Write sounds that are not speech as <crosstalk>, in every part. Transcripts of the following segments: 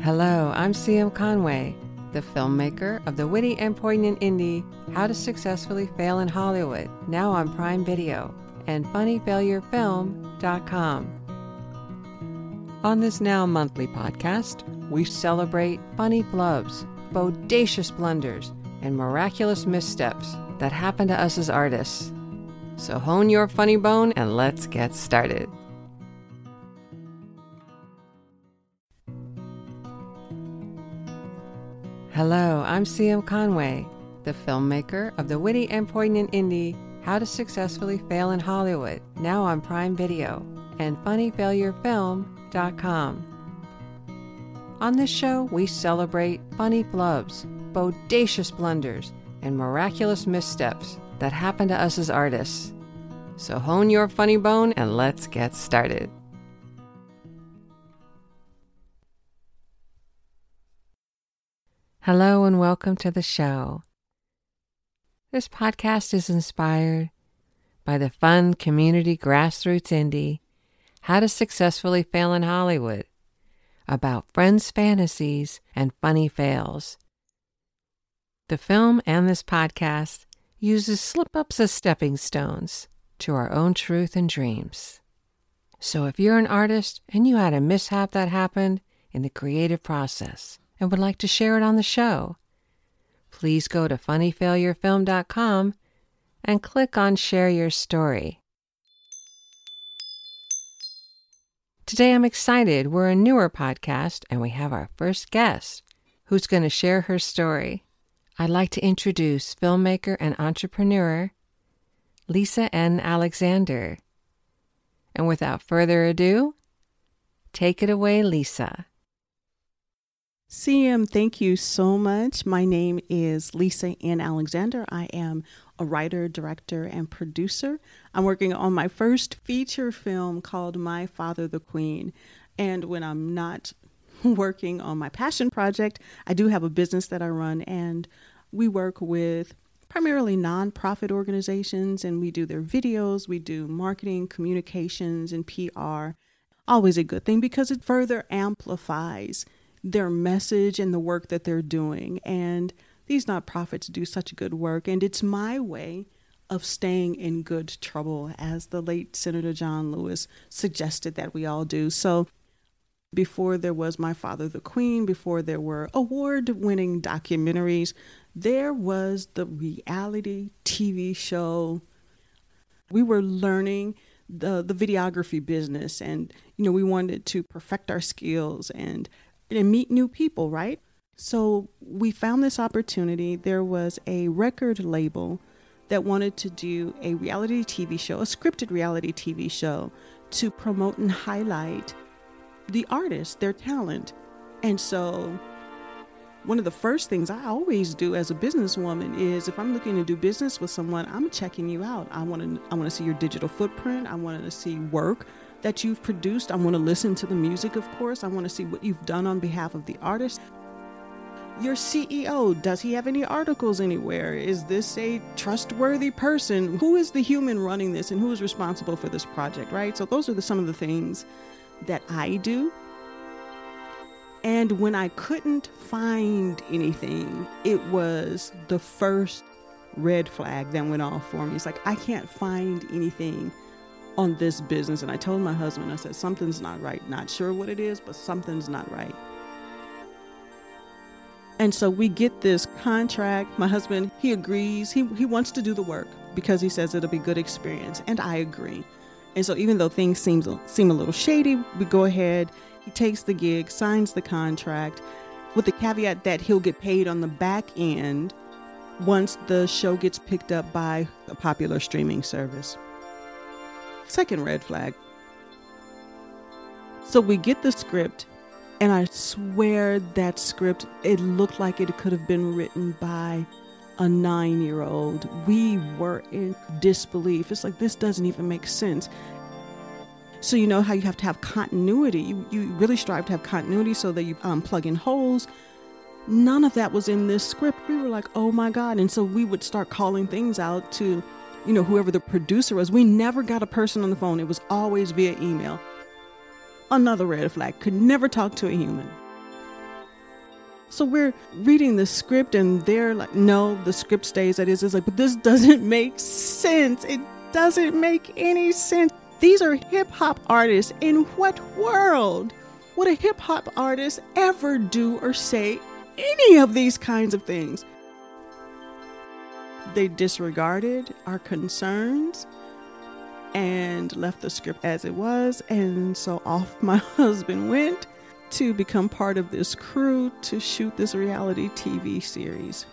Hello, I'm CM Conway, the filmmaker of the witty and poignant indie How to Successfully Fail in Hollywood, now on Prime Video, and funnyfailurefilm.com. On this now monthly podcast, we celebrate funny flubs, bodacious blunders, and miraculous missteps that happen to us as artists. So hone your funny bone and let's get started. Hello, I'm CM Conway, the filmmaker of the witty and poignant indie How to Successfully Fail in Hollywood, now on Prime Video, and funnyfailurefilm.com. On this show, we celebrate funny flubs, bodacious blunders, and miraculous missteps that happen to us as artists. So hone your funny bone and let's get started. Hello and welcome to the show. This podcast is inspired by the fun community grassroots indie How to Successfully Fail in Hollywood about friends' fantasies and funny fails. The film and this podcast uses slip ups as stepping stones to our own truth and dreams. So if you're an artist and you had a mishap that happened in the creative process, and would like to share it on the show, please go to funnyfailurefilm.com and click on Share Your Story. Today I'm excited. We're a newer podcast and we have our first guest who's going to share her story. I'd like to introduce filmmaker and entrepreneur Lisa N. Alexander. And without further ado, take it away, Lisa. CM, thank you so much. My name is Lisa N. Alexander. I am a writer, director, and producer. I'm working on my first feature film called My Father the Queen. And when I'm not <laughs> working on my passion project, I do have a business that I run, and we work with primarily nonprofit organizations and we do their videos, we do marketing, communications, and PR. Always a good thing because it further amplifies their message and the work that they're doing. And these nonprofits do such good work. And it's my way of staying in good trouble, as the late Senator John Lewis suggested that we all do. So, before there was My Father the Queen, before there were award winning documentaries, there was the reality TV show. We were learning the, the videography business, and you know, we wanted to perfect our skills and and meet new people, right? So we found this opportunity. There was a record label that wanted to do a reality TV show, a scripted reality TV show, to promote and highlight the artists, their talent. And so one of the first things I always do as a businesswoman is if I'm looking to do business with someone, I'm checking you out. I want to I want to see your digital footprint. I want to see work that you've produced. I want to listen to the music, of course. I want to see what you've done on behalf of the artist. Your CEO, does he have any articles anywhere? Is this a trustworthy person? Who is the human running this and who is responsible for this project, right? So, those are the, some of the things that I do. And when I couldn't find anything, it was the first red flag that went off for me. It's like, I can't find anything on this business. And I told my husband, I said, something's not right. Not sure what it is, but something's not right. And so we get this contract. My husband, he agrees. He, he wants to do the work because he says it'll be good experience. And I agree. And so even though things seem, seem a little shady, we go ahead. He takes the gig, signs the contract with the caveat that he'll get paid on the back end once the show gets picked up by a popular streaming service. Second red flag. So we get the script, and I swear that script, it looked like it could have been written by a nine year old. We were in disbelief. It's like, this doesn't even make sense. So, you know how you have to have continuity. You, you really strive to have continuity so that you um, plug in holes. None of that was in this script. We were like, oh my God. And so we would start calling things out to you know, whoever the producer was. We never got a person on the phone, it was always via email. Another red flag could never talk to a human. So we're reading the script and they're like, no, the script stays as is. It's like, but this doesn't <laughs> make sense. It doesn't make any sense. These are hip hop artists. In what world would a hip hop artist ever do or say any of these kinds of things? They disregarded our concerns and left the script as it was. And so off <laughs> my husband went to become part of this crew to shoot this reality TV series.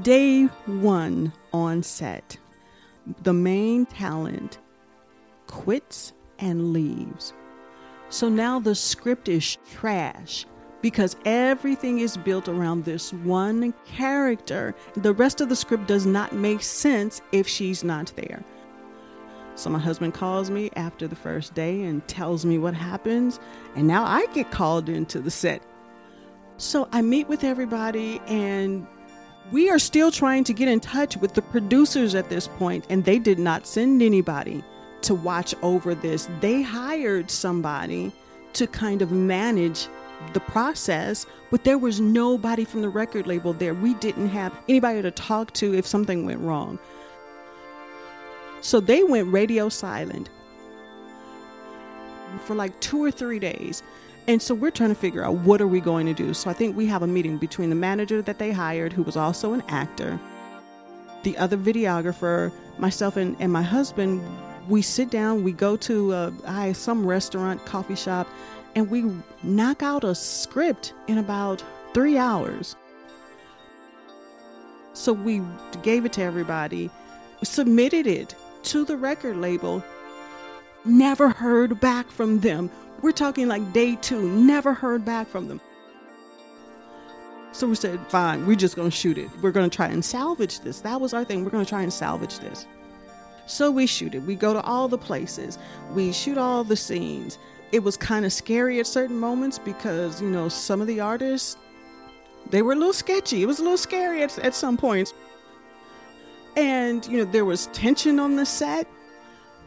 Day one on set, the main talent quits and leaves. So now the script is trash because everything is built around this one character. The rest of the script does not make sense if she's not there. So my husband calls me after the first day and tells me what happens, and now I get called into the set. So I meet with everybody, and we are still trying to get in touch with the producers at this point, and they did not send anybody to watch over this. They hired somebody to kind of manage the process, but there was nobody from the record label there. We didn't have anybody to talk to if something went wrong. So they went radio silent for like two or three days. And so we're trying to figure out what are we going to do. So I think we have a meeting between the manager that they hired, who was also an actor, the other videographer, myself, and, and my husband. We sit down, we go to uh, some restaurant, coffee shop, and we knock out a script in about three hours. So we gave it to everybody, submitted it to the record label. Never heard back from them. We're talking like day two, never heard back from them. So we said, fine, we're just to shoot it. We're to try and salvage this. That was our thing. We're to try and salvage this. So we shoot it. We go to all the places. We shoot all the scenes. It was kind of scary at certain moments because, you know, some of the artists, they were a little sketchy. It was a little scary at, at some points. And, you know, there was tension on the set.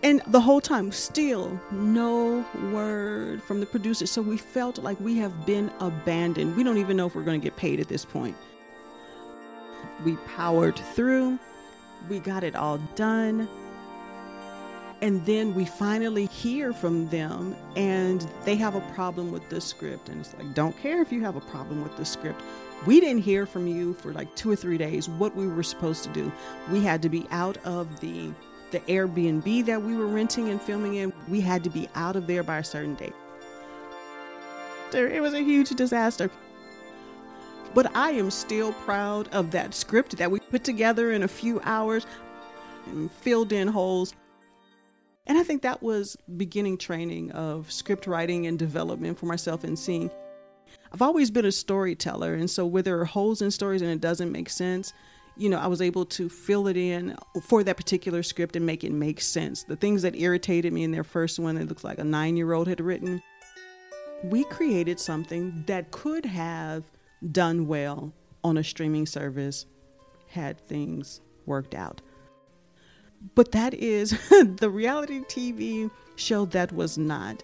And the whole time, still no word from the producer. So we felt like we have been abandoned. We don't even know if we're going to get paid at this point. We powered through, we got it all done. And then we finally hear from them, and they have a problem with the script. And it's like, don't care if you have a problem with the script. We didn't hear from you for like two or three days what we were supposed to do. We had to be out of the the Airbnb that we were renting and filming in. We had to be out of there by a certain date. It was a huge disaster. But I am still proud of that script that we put together in a few hours and filled in holes. And I think that was beginning training of script writing and development for myself and seeing I've always been a storyteller, and so where there are holes in stories and it doesn't make sense, you know, I was able to fill it in for that particular script and make it make sense. The things that irritated me in their first one, it looks like a nine year old had written. We created something that could have done well on a streaming service had things worked out. But that is <laughs> the reality TV show that was not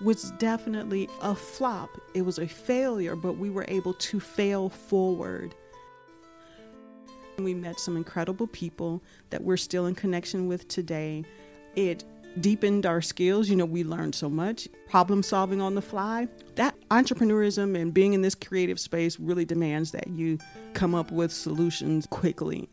was definitely a flop. It was a failure, but we were able to fail forward. We met some incredible people that we're still in connection with today. It deepened our skills. You know, we learned so much. Problem solving on the fly. That entrepreneurism and being in this creative space really demands that you come up with solutions quickly.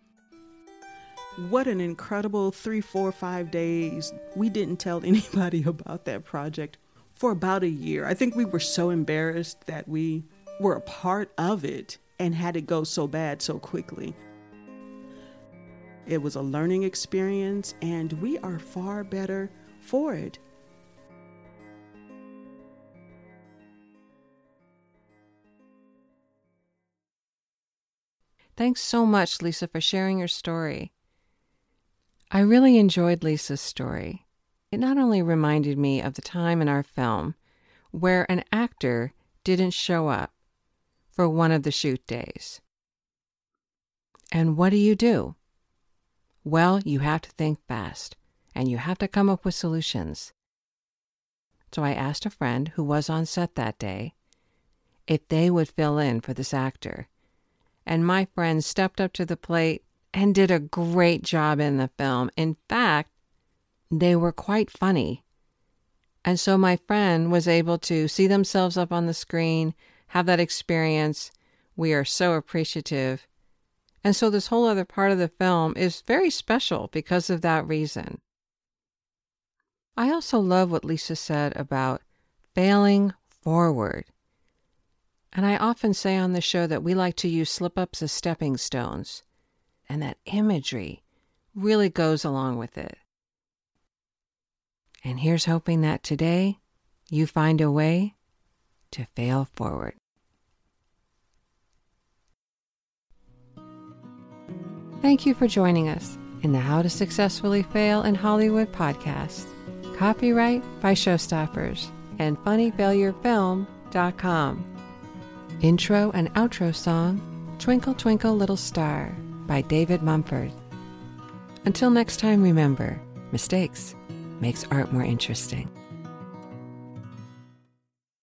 What an incredible three, four, five days. We didn't tell <laughs> anybody about that project for about a year. I think we were so embarrassed that we were a part of it and had it go so bad so quickly. It was a learning experience, and we are far better for it. Thanks so much, Lisa, for sharing your story. I really enjoyed Lisa's story. It not only reminded me of the time in our film where an actor didn't show up for one of the shoot days. And what do you do? Well, you have to think fast and you have to come up with solutions. So I asked a friend who was on set that day if they would fill in for this actor. And my friend stepped up to the plate and did a great job in the film. In fact, they were quite funny. And so my friend was able to see themselves up on the screen, have that experience. We are so appreciative. And so this whole other part of the film is very special because of that reason. I also love what Lisa said about failing forward. And I often say on the show that we like to use slip ups as stepping stones, and that imagery really goes along with it. And here's hoping that today you find a way to fail forward. Thank you for joining us in the How to Successfully Fail in Hollywood podcast. Copyright by Showstoppers and funnyfailurefilm.com. Intro and outro song Twinkle Twinkle Little Star by David Mumford. Until next time, remember mistakes makes art more interesting.